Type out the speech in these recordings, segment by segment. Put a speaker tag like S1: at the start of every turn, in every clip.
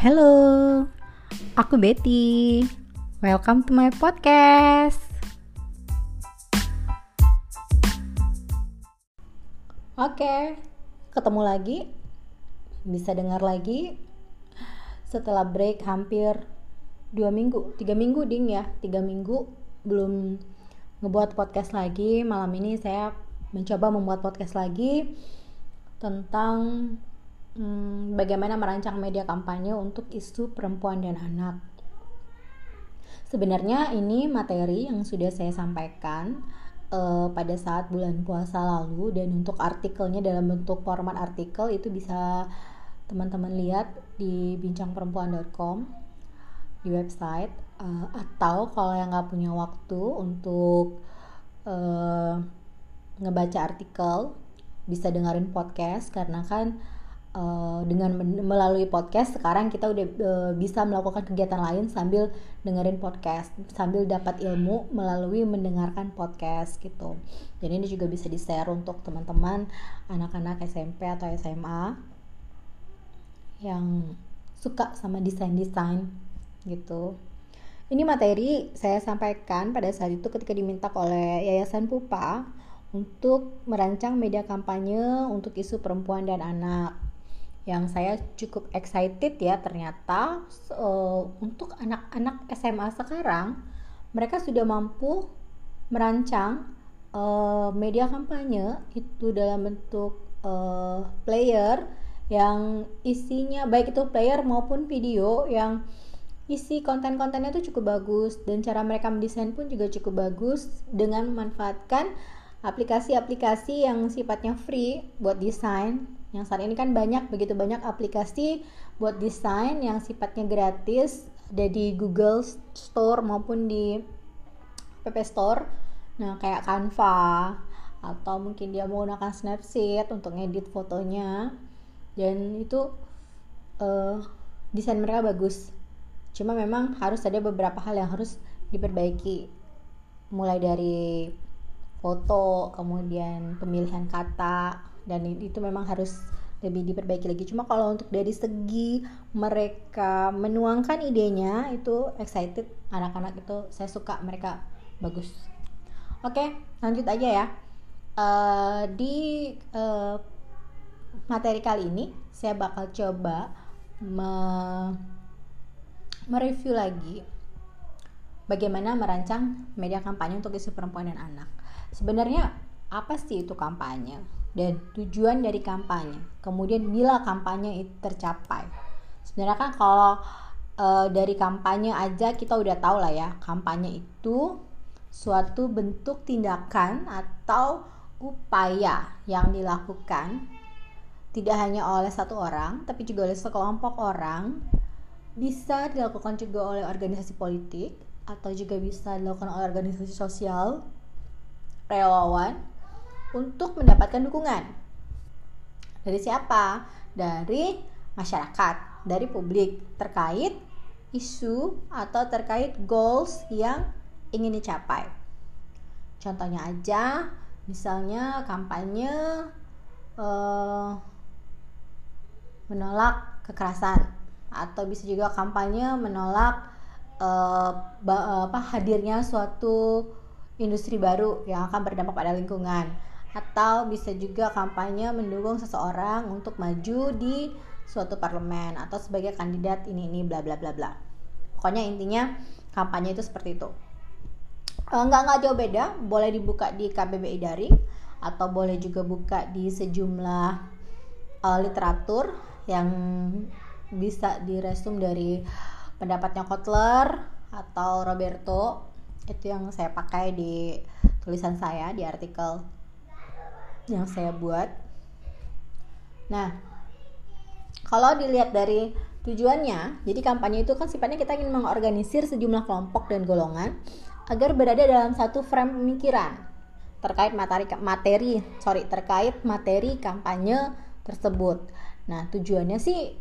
S1: Hello, aku Betty. Welcome to my podcast. Oke, ketemu lagi. Bisa dengar lagi setelah break hampir dua minggu, tiga minggu ding ya, tiga minggu belum ngebuat podcast lagi. Malam ini saya mencoba membuat podcast lagi tentang hmm, bagaimana merancang media kampanye untuk isu perempuan dan anak. Sebenarnya ini materi yang sudah saya sampaikan uh, pada saat bulan puasa lalu dan untuk artikelnya dalam bentuk format artikel itu bisa teman-teman lihat di bincangperempuan.com di website uh, atau kalau yang nggak punya waktu untuk uh, ngebaca artikel bisa dengerin podcast karena kan uh, dengan melalui podcast sekarang kita udah uh, bisa melakukan kegiatan lain sambil dengerin podcast sambil dapat ilmu melalui mendengarkan podcast gitu. Jadi ini juga bisa di share untuk teman-teman anak-anak SMP atau SMA yang suka sama desain-desain gitu. Ini materi saya sampaikan pada saat itu ketika diminta oleh Yayasan Pupa untuk merancang media kampanye untuk isu perempuan dan anak yang saya cukup excited ya ternyata uh, untuk anak-anak SMA sekarang mereka sudah mampu merancang uh, media kampanye itu dalam bentuk uh, player yang isinya baik itu player maupun video yang isi konten-kontennya itu cukup bagus dan cara mereka mendesain pun juga cukup bagus dengan memanfaatkan aplikasi-aplikasi yang sifatnya free buat desain yang saat ini kan banyak begitu banyak aplikasi buat desain yang sifatnya gratis ada di Google Store maupun di App Store. Nah kayak Canva atau mungkin dia menggunakan Snapseed untuk ngedit fotonya. Dan itu uh, desain mereka bagus. Cuma memang harus ada beberapa hal yang harus diperbaiki. Mulai dari foto kemudian pemilihan kata dan itu memang harus lebih diperbaiki lagi. Cuma kalau untuk dari segi mereka menuangkan idenya itu excited anak-anak itu saya suka mereka bagus. Oke, lanjut aja ya. Uh, di uh, materi kali ini saya bakal coba me mereview lagi bagaimana merancang media kampanye untuk isu perempuan dan anak. Sebenarnya apa sih itu kampanye? Dan tujuan dari kampanye. Kemudian bila kampanye itu tercapai. Sebenarnya kan kalau e, dari kampanye aja kita udah tahu lah ya, kampanye itu suatu bentuk tindakan atau upaya yang dilakukan tidak hanya oleh satu orang, tapi juga oleh sekelompok orang, bisa dilakukan juga oleh organisasi politik atau juga bisa dilakukan oleh organisasi sosial, relawan, untuk mendapatkan dukungan. Dari siapa? Dari masyarakat, dari publik terkait isu atau terkait goals yang ingin dicapai. Contohnya aja, misalnya kampanye uh, menolak kekerasan atau bisa juga kampanye menolak uh, apa hadirnya suatu industri baru yang akan berdampak pada lingkungan atau bisa juga kampanye mendukung seseorang untuk maju di suatu parlemen atau sebagai kandidat ini ini bla bla bla bla. Pokoknya intinya kampanye itu seperti itu. Eh, nggak nggak jauh beda. Boleh dibuka di KBBI daring atau boleh juga buka di sejumlah uh, literatur yang bisa diresum dari pendapatnya Kotler atau Roberto. Itu yang saya pakai di tulisan saya di artikel yang saya buat. Nah, kalau dilihat dari tujuannya, jadi kampanye itu kan sifatnya kita ingin mengorganisir sejumlah kelompok dan golongan agar berada dalam satu frame pemikiran terkait materi materi sorry terkait materi kampanye tersebut. Nah, tujuannya sih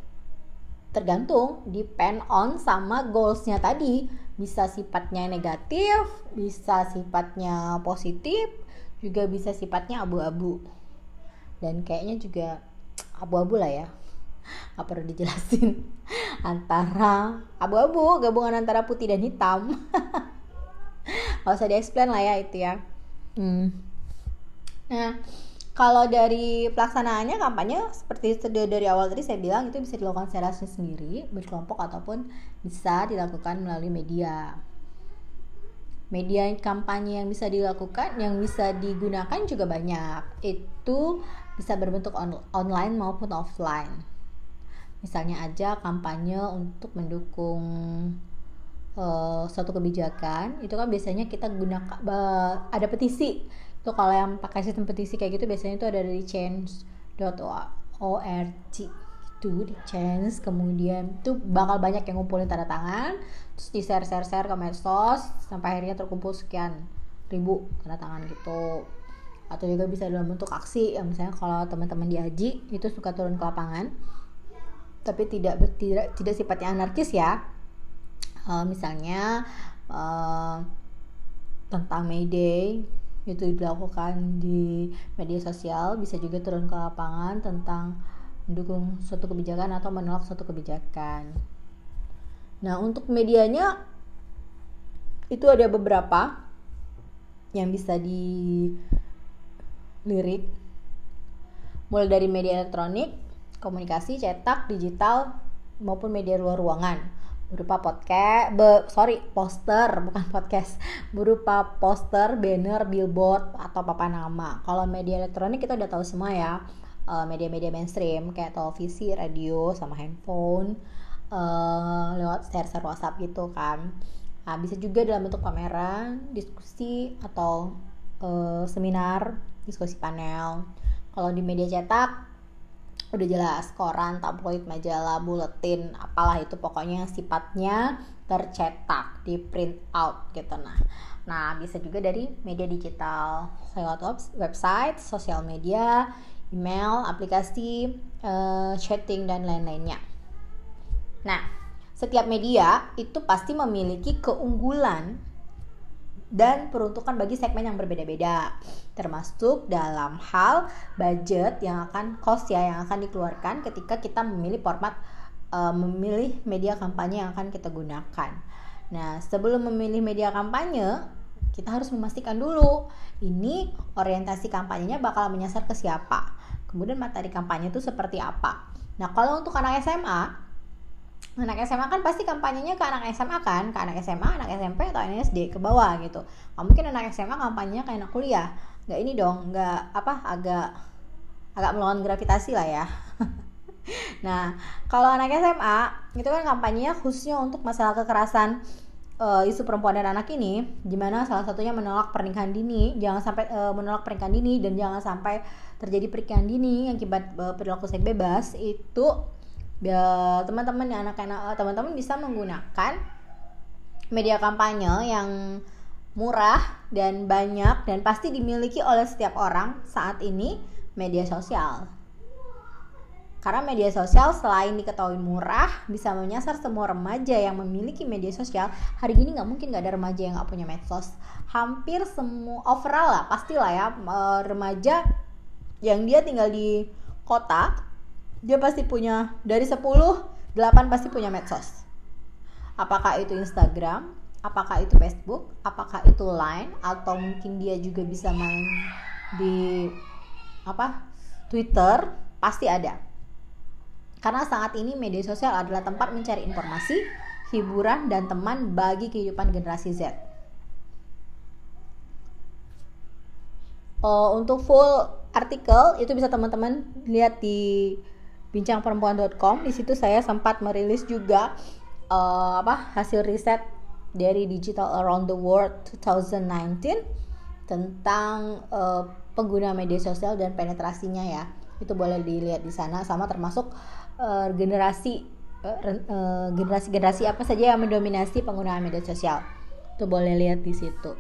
S1: tergantung depend on sama goalsnya tadi bisa sifatnya negatif bisa sifatnya positif juga bisa sifatnya abu-abu. Dan kayaknya juga abu-abu lah ya. Nggak perlu dijelasin. Antara abu-abu gabungan antara putih dan hitam. Nggak usah diexplain lah ya itu ya. Hmm. nah kalau dari pelaksanaannya kampanye seperti dari awal tadi saya bilang itu bisa dilakukan secara sendiri berkelompok ataupun bisa dilakukan melalui media media kampanye yang bisa dilakukan yang bisa digunakan juga banyak. Itu bisa berbentuk on online maupun offline. Misalnya aja kampanye untuk mendukung uh, suatu kebijakan itu kan biasanya kita gunakan uh, ada petisi. Itu kalau yang pakai sistem petisi kayak gitu biasanya itu ada dari change.org itu di change kemudian itu bakal banyak yang ngumpulin tanda tangan terus di share share share ke medsos sampai akhirnya terkumpul sekian ribu tanda tangan gitu atau juga bisa dalam bentuk aksi ya misalnya kalau teman-teman di Haji itu suka turun ke lapangan tapi tidak tidak tidak sifatnya anarkis ya uh, misalnya uh, tentang Mayday itu dilakukan di media sosial bisa juga turun ke lapangan tentang mendukung suatu kebijakan atau menolak suatu kebijakan. Nah, untuk medianya itu ada beberapa yang bisa dilirik. Mulai dari media elektronik, komunikasi, cetak, digital maupun media luar ruangan. Berupa podcast be, sorry poster bukan podcast. Berupa poster banner billboard atau papan nama. Kalau media elektronik kita udah tahu semua ya. Eh, media-media mainstream kayak televisi radio sama handphone uh, lewat share-share WhatsApp gitu kan nah, bisa juga dalam bentuk pameran diskusi atau uh, seminar diskusi panel kalau di media cetak udah jelas koran, tabloid, majalah, buletin, apalah itu pokoknya sifatnya tercetak, di print out gitu nah. Nah, bisa juga dari media digital lewat website, sosial media, email, aplikasi, uh, chatting dan lain-lainnya. Nah, setiap media itu pasti memiliki keunggulan dan peruntukan bagi segmen yang berbeda-beda termasuk dalam hal budget yang akan cost ya yang akan dikeluarkan ketika kita memilih format uh, memilih media kampanye yang akan kita gunakan. Nah, sebelum memilih media kampanye, kita harus memastikan dulu ini orientasi kampanyenya bakal menyasar ke siapa. Kemudian materi kampanye itu seperti apa. Nah, kalau untuk anak SMA, anak SMA kan pasti kampanyenya ke anak SMA kan? Ke anak SMA anak SMP atau anak SD ke bawah gitu. Nggak mungkin anak SMA kampanyenya ke anak kuliah. Nggak ini dong nggak apa agak agak melawan gravitasi lah ya. Nah kalau anak SMA itu kan kampanyenya khususnya untuk masalah kekerasan uh, isu perempuan dan anak ini gimana salah satunya menolak pernikahan dini jangan sampai uh, menolak pernikahan dini dan jangan sampai terjadi pernikahan dini yang akibat uh, perilaku seks bebas itu teman-teman ya anak-anak teman-teman bisa menggunakan media kampanye yang murah dan banyak dan pasti dimiliki oleh setiap orang saat ini media sosial. Karena media sosial selain diketahui murah, bisa menyasar semua remaja yang memiliki media sosial. Hari ini nggak mungkin nggak ada remaja yang nggak punya medsos. Hampir semua overall lah, pastilah ya remaja yang dia tinggal di kota dia pasti punya dari 10 8 pasti punya medsos. Apakah itu Instagram? Apakah itu Facebook? Apakah itu Line? Atau mungkin dia juga bisa main di apa Twitter? Pasti ada. Karena saat ini media sosial adalah tempat mencari informasi hiburan dan teman bagi kehidupan generasi Z. Uh, untuk full artikel itu bisa teman-teman lihat di bincangperempuan.com di situ saya sempat merilis juga uh, apa hasil riset dari Digital Around the World 2019 tentang uh, pengguna media sosial dan penetrasinya ya. Itu boleh dilihat di sana sama termasuk uh, generasi uh, generasi generasi apa saja yang mendominasi penggunaan media sosial. Itu boleh lihat di situ.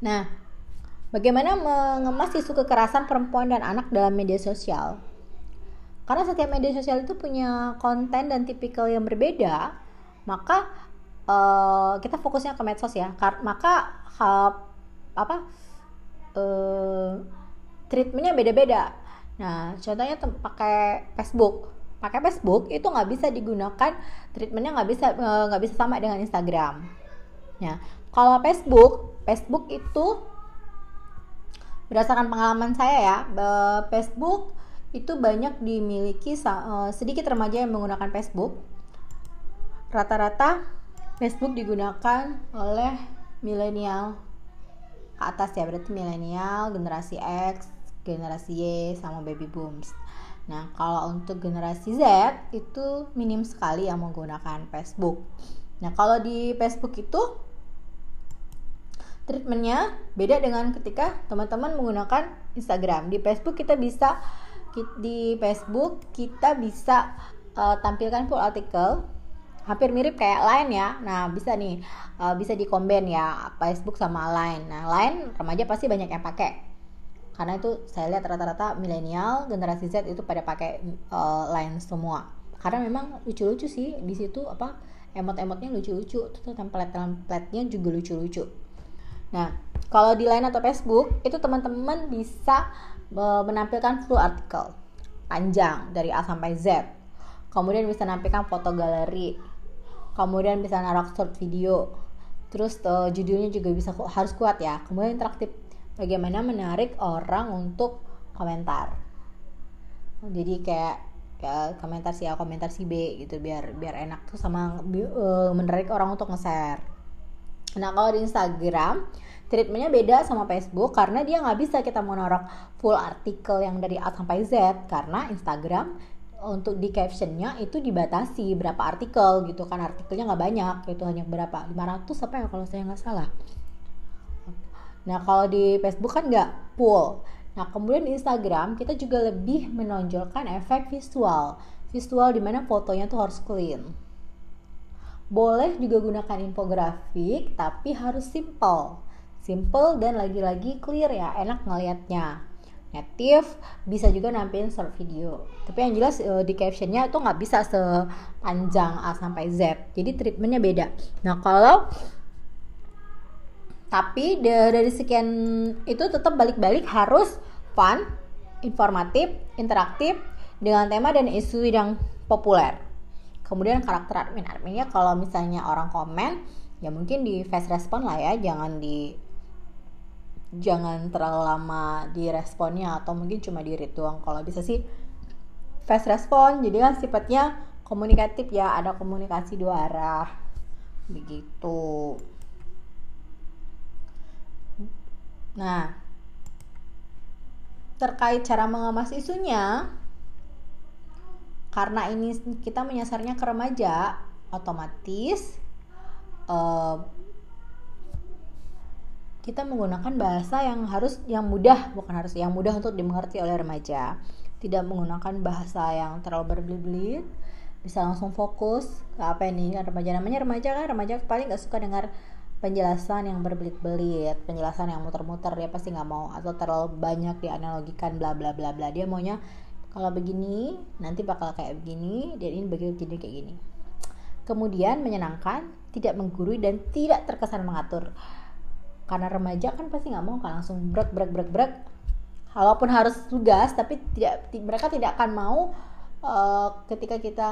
S1: Nah bagaimana mengemas isu kekerasan perempuan dan anak dalam media sosial karena setiap media sosial itu punya konten dan tipikal yang berbeda maka uh, kita fokusnya ke medsos ya. Maka uh, apa uh, treatmentnya beda-beda. Nah contohnya pakai Facebook. Pakai Facebook itu nggak bisa digunakan treatmentnya nggak bisa eh, nggak bisa sama dengan Instagram. Ya kalau Facebook Facebook itu berdasarkan pengalaman saya ya Facebook itu banyak dimiliki uh, sedikit remaja yang menggunakan Facebook. Rata-rata Facebook digunakan oleh milenial. Ke atas ya berarti milenial generasi X generasi Y sama baby booms. Nah kalau untuk generasi Z itu minim sekali yang menggunakan Facebook. Nah kalau di Facebook itu treatmentnya beda dengan ketika teman-teman menggunakan Instagram. Di Facebook kita bisa di Facebook kita bisa uh, tampilkan full artikel hampir mirip kayak Line ya. Nah, bisa nih uh, bisa dikomben ya Facebook sama Line. Nah, Line remaja pasti banyak yang pakai. Karena itu saya lihat rata-rata milenial, generasi Z itu pada pakai uh, Line semua. Karena memang lucu-lucu sih di situ apa emot-emotnya lucu-lucu, tuh template-templatenya juga lucu-lucu. Nah, kalau di Line atau Facebook itu teman-teman bisa menampilkan full artikel panjang dari A sampai Z. Kemudian bisa menampilkan foto galeri. Kemudian bisa naruh short video. Terus uh, judulnya juga bisa harus kuat ya. Kemudian interaktif. Bagaimana menarik orang untuk komentar. Jadi kayak ya, komentar si A, komentar si B gitu biar biar enak tuh sama uh, menarik orang untuk nge-share. Nah kalau di Instagram treatmentnya beda sama Facebook karena dia nggak bisa kita monorok full artikel yang dari A sampai Z karena Instagram untuk di captionnya itu dibatasi berapa artikel gitu kan artikelnya nggak banyak itu hanya berapa 500 apa ya kalau saya nggak salah. Nah kalau di Facebook kan nggak full. Nah kemudian di Instagram kita juga lebih menonjolkan efek visual. Visual di mana fotonya tuh harus clean boleh juga gunakan infografik tapi harus simple. Simple dan lagi-lagi clear ya enak ngelihatnya native bisa juga nampilin short video. Tapi yang jelas uh, di captionnya itu nggak bisa sepanjang A sampai Z. Jadi treatmentnya beda. Nah kalau tapi dari sekian itu tetap balik-balik harus fun informatif interaktif dengan tema dan isu yang populer kemudian karakter admin. Adminnya kalau misalnya orang komen ya mungkin di fast respon lah ya jangan di jangan terlalu lama di responnya atau mungkin cuma di read kalau bisa sih fast respon jadi kan sifatnya komunikatif ya ada komunikasi dua arah. Begitu. Nah terkait cara mengemas isunya karena ini kita menyasarnya ke remaja otomatis uh, kita menggunakan bahasa yang harus yang mudah bukan harus yang mudah untuk dimengerti oleh remaja. Tidak menggunakan bahasa yang terlalu berbelit-belit bisa langsung fokus ke apa ini kan remaja. Namanya remaja kan remaja paling nggak suka dengar penjelasan yang berbelit-belit penjelasan yang muter-muter dia pasti nggak mau atau terlalu banyak dianalogikan bla bla bla bla. Dia maunya kalau begini nanti bakal kayak begini dan ini begini kayak gini. Kemudian menyenangkan tidak menggurui dan tidak terkesan mengatur. Karena remaja kan pasti nggak mau kan langsung brek brek brek brek. Walaupun harus tugas tapi tidak mereka tidak akan mau uh, ketika kita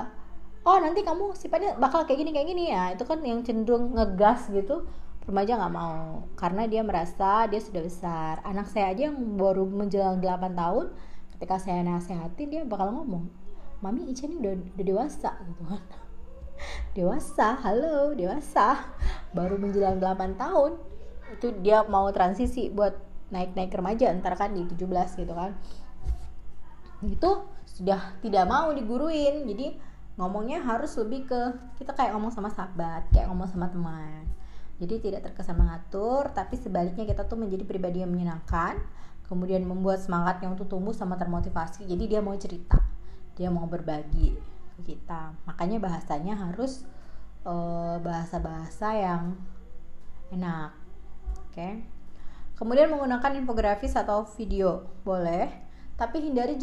S1: oh nanti kamu sifatnya bakal kayak gini kayak gini. Ya itu kan yang cenderung ngegas gitu. Remaja nggak mau karena dia merasa dia sudah besar. Anak saya aja yang baru menjelang 8 tahun ketika saya nasihatin dia bakal ngomong mami Ica ini udah, udah dewasa gitu kan. Dewasa halo dewasa. Baru menjelang 8 tahun itu dia mau transisi buat naik-naik remaja ntar kan di 17 gitu kan. Itu sudah tidak mau diguruin jadi ngomongnya harus lebih ke kita kayak ngomong sama sahabat kayak ngomong sama teman. Jadi tidak terkesan mengatur tapi sebaliknya kita tuh menjadi pribadi yang menyenangkan kemudian membuat semangatnya untuk tumbuh sama termotivasi jadi dia mau cerita dia mau berbagi kita makanya bahasanya harus eh, bahasa-bahasa uh, yang enak okay? kemudian menggunakan infografis atau video boleh tapi hindari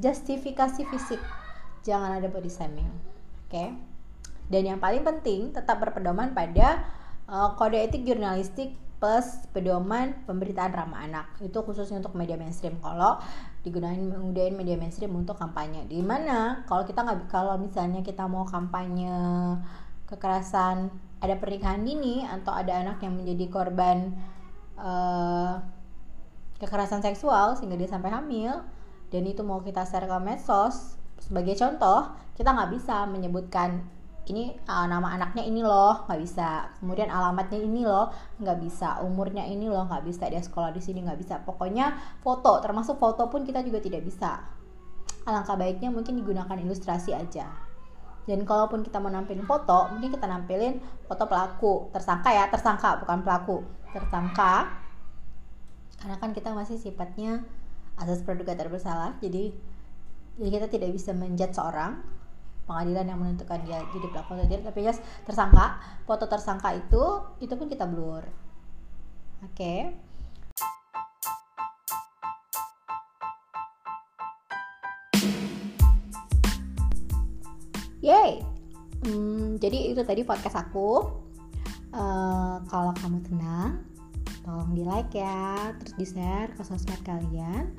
S1: justifikasi fisik jangan ada body shaming oke okay? dan yang paling penting tetap berpedoman pada uh, kode etik jurnalistik plus pedoman pemberitaan ramah anak. Itu khususnya untuk media mainstream. Kalau digunakan menggunakan media mainstream untuk kampanye. Di mana? Kalau kita nggak kalau misalnya kita mau kampanye kekerasan ada pernikahan dini atau ada anak yang menjadi korban uh, kekerasan seksual sehingga dia sampai hamil dan itu mau kita share ke medsos sebagai contoh kita nggak bisa menyebutkan ini uh, nama anaknya ini loh nggak bisa. Kemudian alamatnya ini loh nggak bisa. Umurnya ini loh nggak bisa. Dia sekolah di sini nggak bisa. Pokoknya foto termasuk foto pun kita juga tidak bisa. Alangkah baiknya mungkin digunakan ilustrasi aja. Dan kalaupun kita mau nampilin foto mungkin kita nampilin foto pelaku. Tersangka ya tersangka bukan pelaku. Tersangka. Karena kan kita masih sifatnya asas praduga tak bersalah jadi jadi kita tidak bisa menjudge seorang pengadilan yang menentukan dia jadi pelaku atau tidak tapi just tersangka foto tersangka itu itu pun kita blur oke okay. Yay! Hmm, jadi itu tadi podcast aku. Uh, kalau kamu tenang, tolong di like ya, terus di share ke sosmed kalian,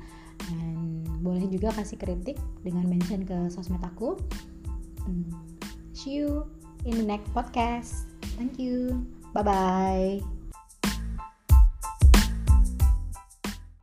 S1: dan boleh juga kasih kritik dengan mention ke sosmed aku. Hmm. See you in the next podcast. Thank you. Bye bye.